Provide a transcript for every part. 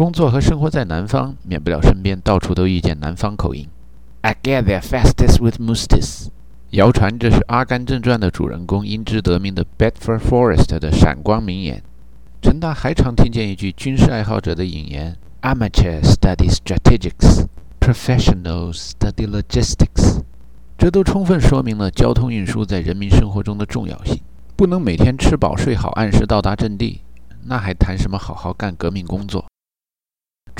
工作和生活在南方，免不了身边到处都遇见南方口音。I get there fastest with Mustis。谣传这是《阿甘正传》的主人公因之得名的 Bedford Forrest 的闪光名言。陈达还常听见一句军事爱好者的引言：Amateurs study strategics, professionals study logistics。这都充分说明了交通运输在人民生活中的重要性。不能每天吃饱睡好，按时到达阵地，那还谈什么好好干革命工作？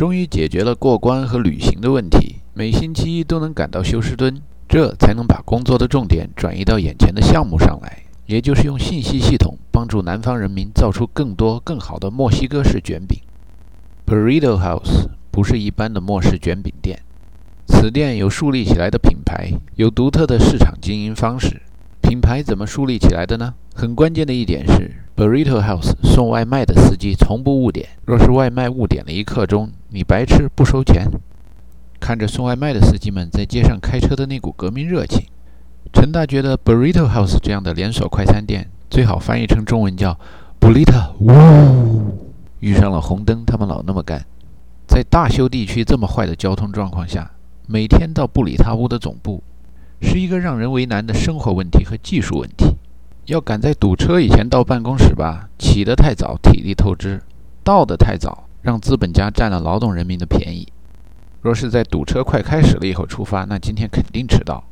终于解决了过关和旅行的问题，每星期一都能赶到休斯敦，这才能把工作的重点转移到眼前的项目上来，也就是用信息系统帮助南方人民造出更多更好的墨西哥式卷饼。Burrito House 不是一般的墨式卷饼店，此店有树立起来的品牌，有独特的市场经营方式。品牌怎么树立起来的呢？很关键的一点是，Burrito House 送外卖的司机从不误点。若是外卖误点了一刻钟，你白吃不收钱。看着送外卖的司机们在街上开车的那股革命热情，陈大觉得 Burrito House 这样的连锁快餐店最好翻译成中文叫 Burrito。呜，遇上了红灯，他们老那么干。在大修地区这么坏的交通状况下，每天到布里塔乌的总部。是一个让人为难的生活问题和技术问题。要赶在堵车以前到办公室吧，起得太早，体力透支；到得太早，让资本家占了劳动人民的便宜。若是在堵车快开始了以后出发，那今天肯定迟到。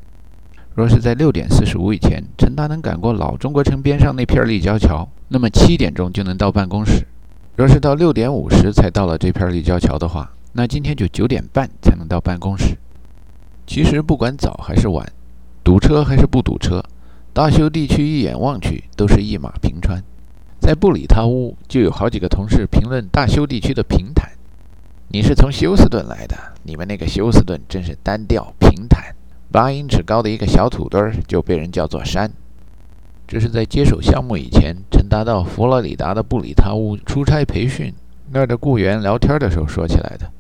若是在六点四十五以前，陈达能赶过老中国城边上那片立交桥，那么七点钟就能到办公室。若是到六点五十才到了这片立交桥的话，那今天就九点半才能到办公室。其实不管早还是晚。堵车还是不堵车？大修地区一眼望去都是一马平川。在布里塔乌就有好几个同事评论大修地区的平坦。你是从休斯顿来的？你们那个休斯顿真是单调平坦，八英尺高的一个小土堆儿就被人叫做山。这是在接手项目以前，陈达到佛罗里达的布里塔乌出差培训，那儿的雇员聊天的时候说起来的。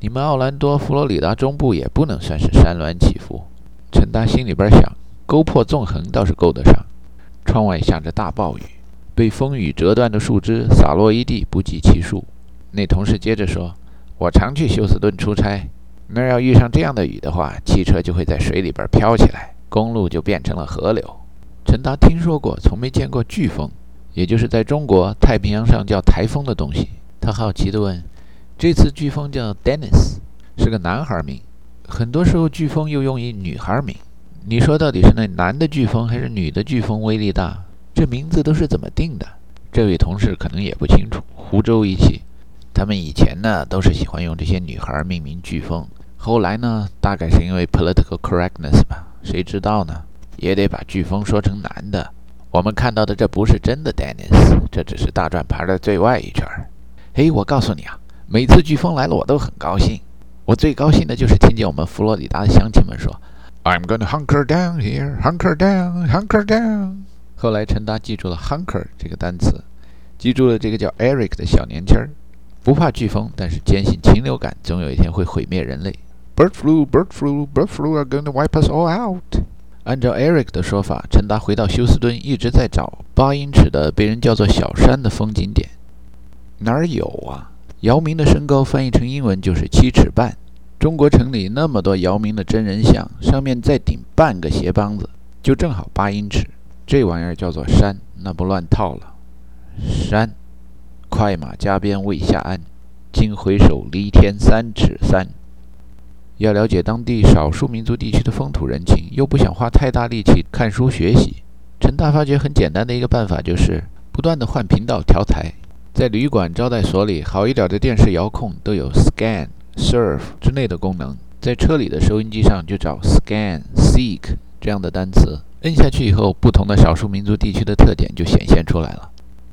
你们奥兰多、佛罗里达中部也不能算是山峦起伏。陈达心里边想，沟壑纵横倒是够得上。窗外下着大暴雨，被风雨折断的树枝洒落一地，不计其数。那同事接着说：“我常去休斯顿出差，那儿要遇上这样的雨的话，汽车就会在水里边飘起来，公路就变成了河流。”陈达听说过，从没见过飓风，也就是在中国太平洋上叫台风的东西。他好奇地问：“这次飓风叫 Dennis，是个男孩名？”很多时候，飓风又用一女孩名。你说到底是那男的飓风还是女的飓风威力大？这名字都是怎么定的？这位同事可能也不清楚，湖州一起。他们以前呢都是喜欢用这些女孩命名飓风，后来呢大概是因为 political correctness 吧，谁知道呢？也得把飓风说成男的。我们看到的这不是真的 Dennis，这只是大转盘的最外一圈。嘿，我告诉你啊，每次飓风来了，我都很高兴。我最高兴的就是听见我们佛罗里达的乡亲们说：“I'm gonna hunker down here, hunker down, hunker down。”后来陈达记住了 “hunker” 这个单词，记住了这个叫 Eric 的小年轻儿，不怕飓风，但是坚信禽流感总有一天会毁灭人类。Bird flu, bird flu, bird flu are gonna wipe us all out。按照 Eric 的说法，陈达回到休斯敦，一直在找八英尺的被人叫做小山的风景点，哪儿有啊？姚明的身高翻译成英文就是七尺半。中国城里那么多姚明的真人像，上面再顶半个鞋帮子，就正好八英尺。这玩意儿叫做山，那不乱套了。山，快马加鞭未下鞍，今回首离天三尺三。要了解当地少数民族地区的风土人情，又不想花太大力气看书学习，陈大发觉很简单的一个办法就是不断的换频道调台。在旅馆招待所里，好一点的电视遥控都有 scan、surf 之类的功能。在车里的收音机上就找 scan、seek 这样的单词，摁下去以后，不同的少数民族地区的特点就显现出来了。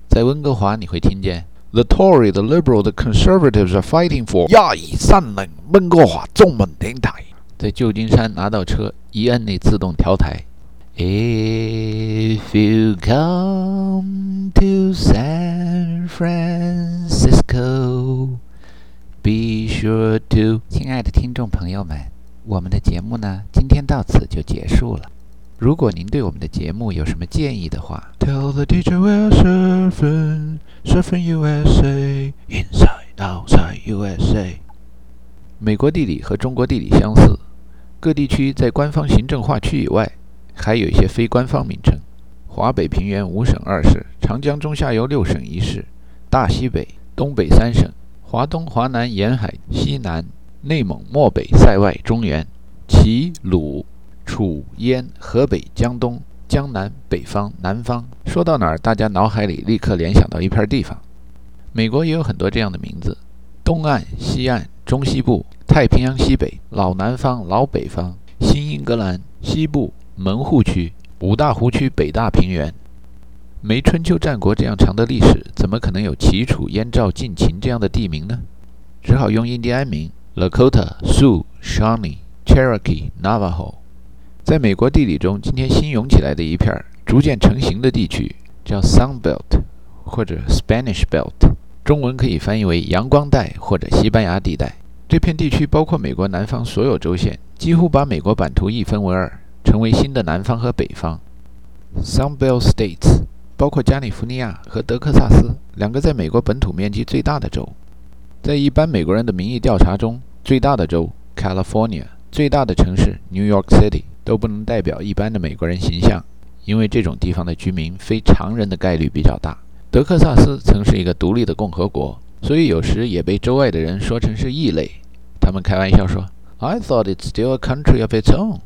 在温哥华，你会听见 the Tory、the Liberal、the Conservatives are fighting for 亚裔三冷温哥华中文电台。在旧金山拿到车，一摁那自动调台。If you come to San Francisco, be sure to。亲爱的听众朋友们，我们的节目呢，今天到此就结束了。如果您对我们的节目有什么建议的话，Tell the teacher we're surfing, surfing USA inside. outside USA。美国地理和中国地理相似，各地区在官方行政划区以外，还有一些非官方名称：华北平原五省二市，长江中下游六省一市，大西北、东北三省，华东、华南沿海、西南、内蒙、漠北、塞外、中原，齐、鲁、楚、燕、河北、江东、江南、北方、南方。说到哪儿，大家脑海里立刻联想到一片地方。美国也有很多这样的名字：东岸、西岸、中西部。太平洋西北、老南方、老北方、新英格兰西部、门户区、五大湖区、北大平原，没春秋战国这样长的历史，怎么可能有齐楚燕赵晋秦这样的地名呢？只好用印第安名：Lakota、Sioux、Shawnee、Cherokee、Navajo。在美国地理中，今天新涌起来的一片逐渐成型的地区，叫 Sun Belt 或者 Spanish Belt，中文可以翻译为阳光带或者西班牙地带。这片地区包括美国南方所有州县，几乎把美国版图一分为二，成为新的南方和北方。Sun Belt States 包括加利福尼亚和德克萨斯两个在美国本土面积最大的州。在一般美国人的民意调查中，最大的州 California、最大的城市 New York City 都不能代表一般的美国人形象，因为这种地方的居民非常人的概率比较大。德克萨斯曾是一个独立的共和国，所以有时也被州外的人说成是异类。他们开玩笑说：“I thought it's still a country of its own。”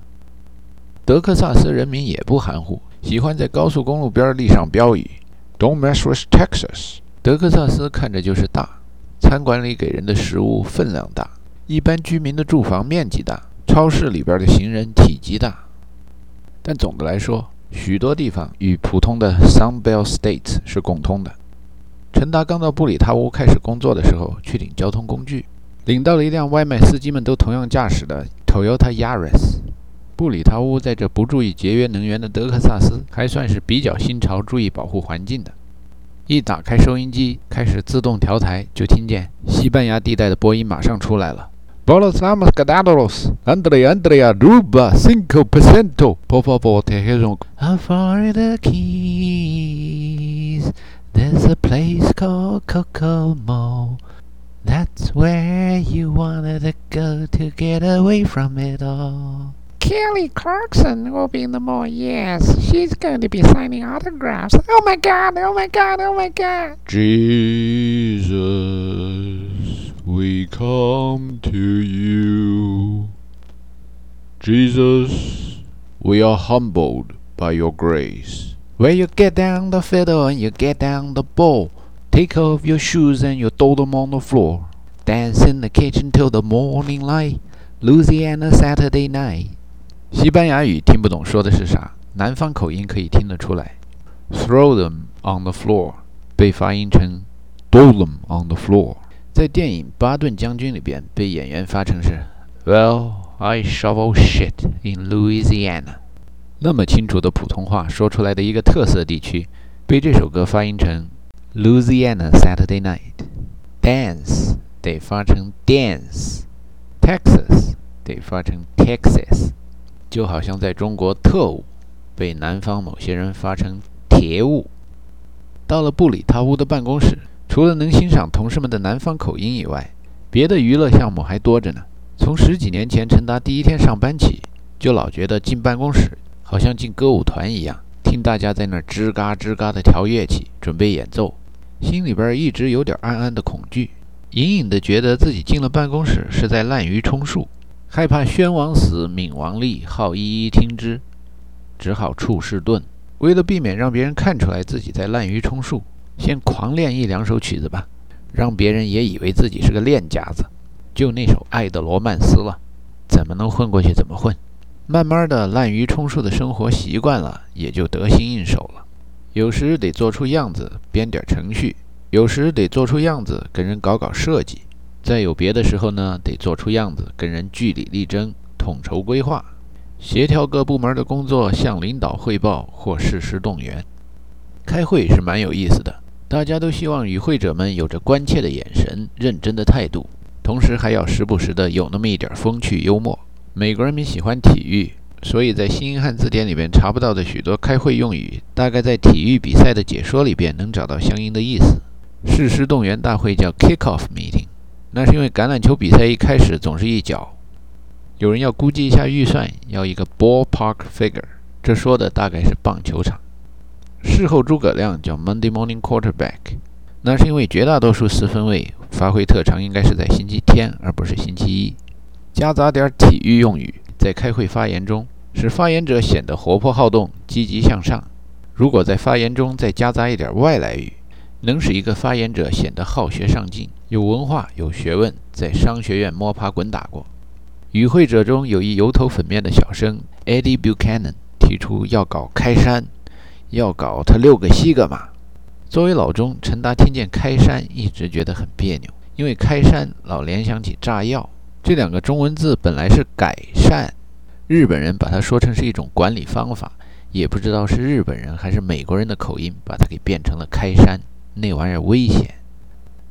德克萨斯人民也不含糊，喜欢在高速公路边立上标语：“Don't mess with Texas。”德克萨斯看着就是大，餐馆里给人的食物分量大，一般居民的住房面积大，超市里边的行人体积大。但总的来说，许多地方与普通的 Sun Belt States 是共通的。陈达刚到布里塔乌开始工作的时候，去领交通工具。领到了一辆外卖司机们都同样驾驶的 Toyota Yaris。布里塔乌在这不注意节约能源的德克萨斯，还算是比较新潮、注意保护环境的。一打开收音机，开始自动调台，就听见西班牙地带的播音马上出来了：“Buenos amas ganados, Andrea Andrea Ruba cinco percento, por favor te quiero.” How far are the keys? There's a place called Kokomo. That's where you wanted to go to get away from it all. Kelly Clarkson will be in the mall. Yes, she's going to be signing autographs. Oh my god, oh my god, oh my god. Jesus, we come to you. Jesus, we are humbled by your grace. Where you get down the fiddle and you get down the bowl. Take off your shoes and you throw them on the floor. Dance in the kitchen till the morning light. Louisiana Saturday night. 西班牙语听不懂说的是啥，南方口音可以听得出来。Throw them on the floor 被发音成 throw them on the floor， 在电影《巴顿将军》里边被演员发成是 Well, I shovel shit in Louisiana。那么清楚的普通话说出来的一个特色地区，被这首歌发音成。Louisiana Saturday Night Dance 得发成 Dance，Texas 得发成 Texas，就好像在中国特务被南方某些人发成铁务。到了布里塔乌的办公室，除了能欣赏同事们的南方口音以外，别的娱乐项目还多着呢。从十几年前陈达第一天上班起，就老觉得进办公室好像进歌舞团一样，听大家在那吱嘎吱嘎地调乐器，准备演奏。心里边一直有点暗暗的恐惧，隐隐的觉得自己进了办公室是在滥竽充数，害怕宣王死，闵王立，好一一听之，只好处事钝。为了避免让别人看出来自己在滥竽充数，先狂练一两首曲子吧，让别人也以为自己是个练家子。就那首《爱的罗曼斯》了，怎么能混过去怎么混。慢慢的，滥竽充数的生活习惯了，也就得心应手了。有时得做出样子，编点程序；有时得做出样子，跟人搞搞设计；再有别的时候呢，得做出样子，跟人据理力争、统筹规划、协调各部门的工作，向领导汇报或适时动员。开会是蛮有意思的，大家都希望与会者们有着关切的眼神、认真的态度，同时还要时不时的有那么一点风趣幽默。美国人民喜欢体育。所以在新英汉字典里边查不到的许多开会用语，大概在体育比赛的解说里边能找到相应的意思。誓师动员大会叫 Kick-off Meeting，那是因为橄榄球比赛一开始总是一脚，有人要估计一下预算，要一个 ballpark figure，这说的大概是棒球场。事后诸葛亮叫 Monday Morning Quarterback，那是因为绝大多数四分卫发挥特长应该是在星期天而不是星期一，夹杂点体育用语，在开会发言中使发言者显得活泼好动、积极向上。如果在发言中再夹杂一点外来语，能使一个发言者显得好学上进、有文化、有学问，在商学院摸爬滚打过。与会者中有一油头粉面的小生 Eddie Buchanan 提出要搞开山，要搞他六个西格玛。作为老中，陈达听见开山一直觉得很别扭，因为开山老联想起炸药这两个中文字本来是改善，日本人把它说成是一种管理方法，也不知道是日本人还是美国人的口音把它给变成了开山。那玩意儿危险，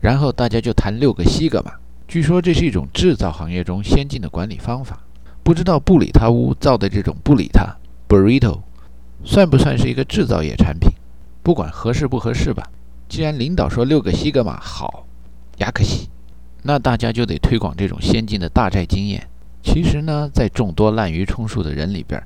然后大家就谈六个西格玛。据说这是一种制造行业中先进的管理方法。不知道布里塔屋造的这种布里塔 （burrito） 算不算是一个制造业产品？不管合适不合适吧。既然领导说六个西格玛好，雅克西，那大家就得推广这种先进的大寨经验。其实呢，在众多滥竽充数的人里边，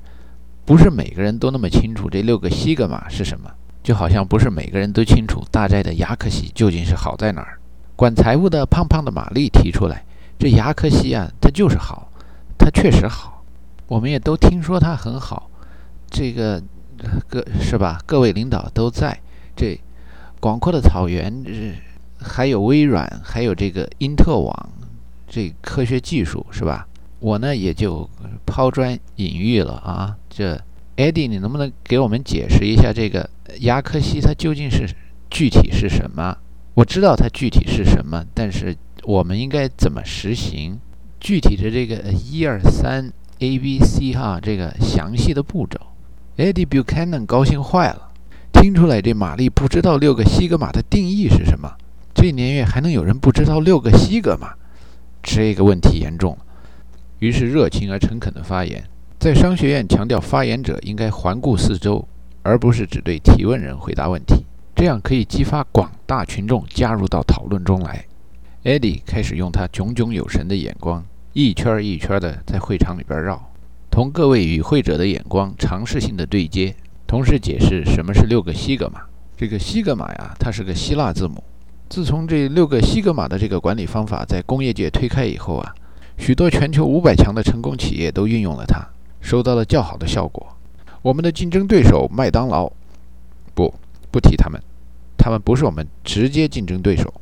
不是每个人都那么清楚这六个西格玛是什么。就好像不是每个人都清楚大寨的雅克西究竟是好在哪儿。管财务的胖胖的玛丽提出来，这雅克西啊，它就是好，它确实好，我们也都听说它很好。这个各是吧？各位领导都在这广阔的草原，这还有微软，还有这个因特网，这科学技术是吧？我呢也就抛砖引玉了啊，这。Eddie，你能不能给我们解释一下这个亚克西它究竟是具体是什么？我知道它具体是什么，但是我们应该怎么实行？具体的这个一二三 A B C 哈，这个详细的步骤，Eddie Buchanan 高兴坏了，听出来这玛丽不知道六个西格玛的定义是什么？这年月还能有人不知道六个西格玛？这个问题严重了。于是热情而诚恳的发言。在商学院强调，发言者应该环顾四周，而不是只对提问人回答问题，这样可以激发广大群众加入到讨论中来。Eddie 开始用他炯炯有神的眼光，一圈一圈地在会场里边绕，同各位与会者的眼光尝试性的对接，同时解释什么是六个西格玛。这个西格玛呀，它是个希腊字母。自从这六个西格玛的这个管理方法在工业界推开以后啊，许多全球五百强的成功企业都运用了它。收到了较好的效果。我们的竞争对手麦当劳，不，不提他们，他们不是我们直接竞争对手。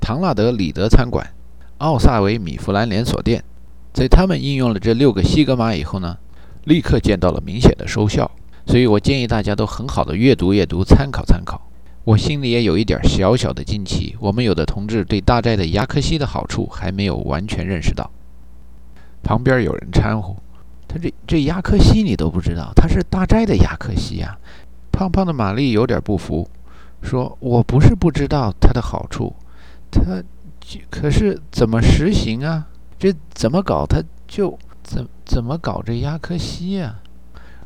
唐纳德里德餐馆、奥萨维米弗兰连锁店，在他们应用了这六个西格玛以后呢，立刻见到了明显的收效。所以我建议大家都很好的阅读阅读，参考参考。我心里也有一点小小的惊奇，我们有的同志对大寨的亚克西的好处还没有完全认识到。旁边有人掺和。他这这亚克西你都不知道，他是大寨的亚克西呀。胖胖的玛丽有点不服，说：“我不是不知道它的好处，它可是怎么实行啊？这怎么搞？他就怎怎么搞这亚克西呀？”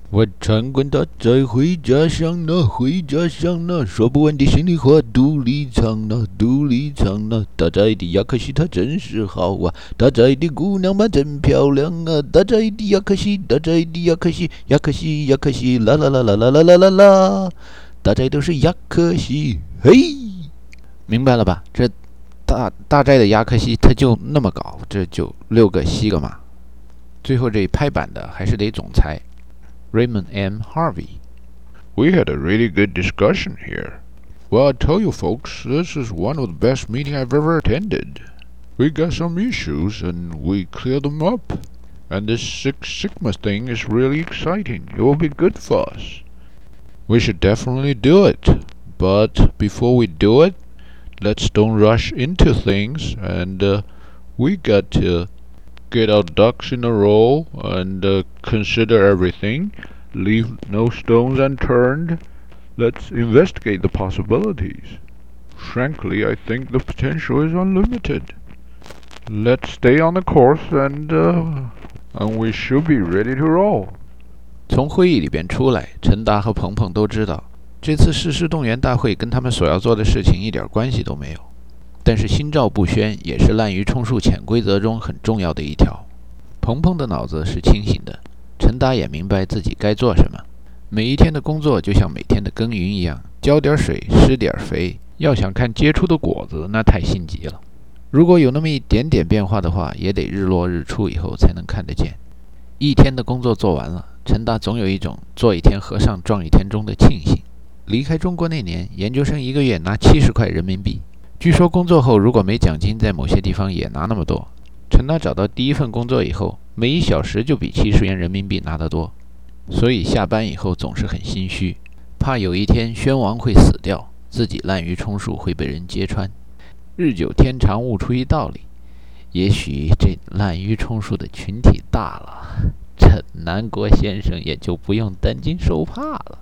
我参观大寨回家乡那回家乡那说不完的心里话，肚里藏那肚里藏那大寨的亚克西他真是好啊！大寨的姑娘们真漂亮啊！大寨的亚克西，大寨的亚克西，亚克西亚克西，啦啦啦啦啦啦啦啦啦！大寨都是亚克西，嘿，明白了吧？这大大寨的亚克西它就那么搞，这就六个西格玛。最后这拍板的还是得总裁。Raymond M. Harvey. We had a really good discussion here. Well, I tell you folks, this is one of the best meetings I've ever attended. We got some issues and we cleared them up. And this Six Sigma thing is really exciting. It will be good for us. We should definitely do it. But before we do it, let's don't rush into things and uh, we got to get our ducks in a row and uh, consider everything. Leave no stones unturned. Let's investigate the possibilities. Frankly, I think the potential is unlimited. Let's stay on the course and uh, and we should be ready to roll. 从会议里边出来，陈达和鹏鹏都知道， 这次誓师动员大会跟他们所要做的事情一点关系都没有。但是心照不宣也是滥竽充数潜规则中很重要的一条。鹏鹏的脑子是清醒的，陈达也明白自己该做什么。每一天的工作就像每天的耕耘一样，浇点水，施点肥。要想看结出的果子，那太心急了。如果有那么一点点变化的话，也得日落日出以后才能看得见。一天的工作做完了，陈达总有一种做一天和尚撞一天钟的庆幸。离开中国那年，研究生一个月拿七十块人民币。据说工作后如果没奖金，在某些地方也拿那么多。陈达找到第一份工作以后，每一小时就比七十元人民币拿得多，所以下班以后总是很心虚，怕有一天宣王会死掉，自己滥竽充数会被人揭穿。日久天长，悟出一道理：也许这滥竽充数的群体大了，陈南国先生也就不用担惊受怕了。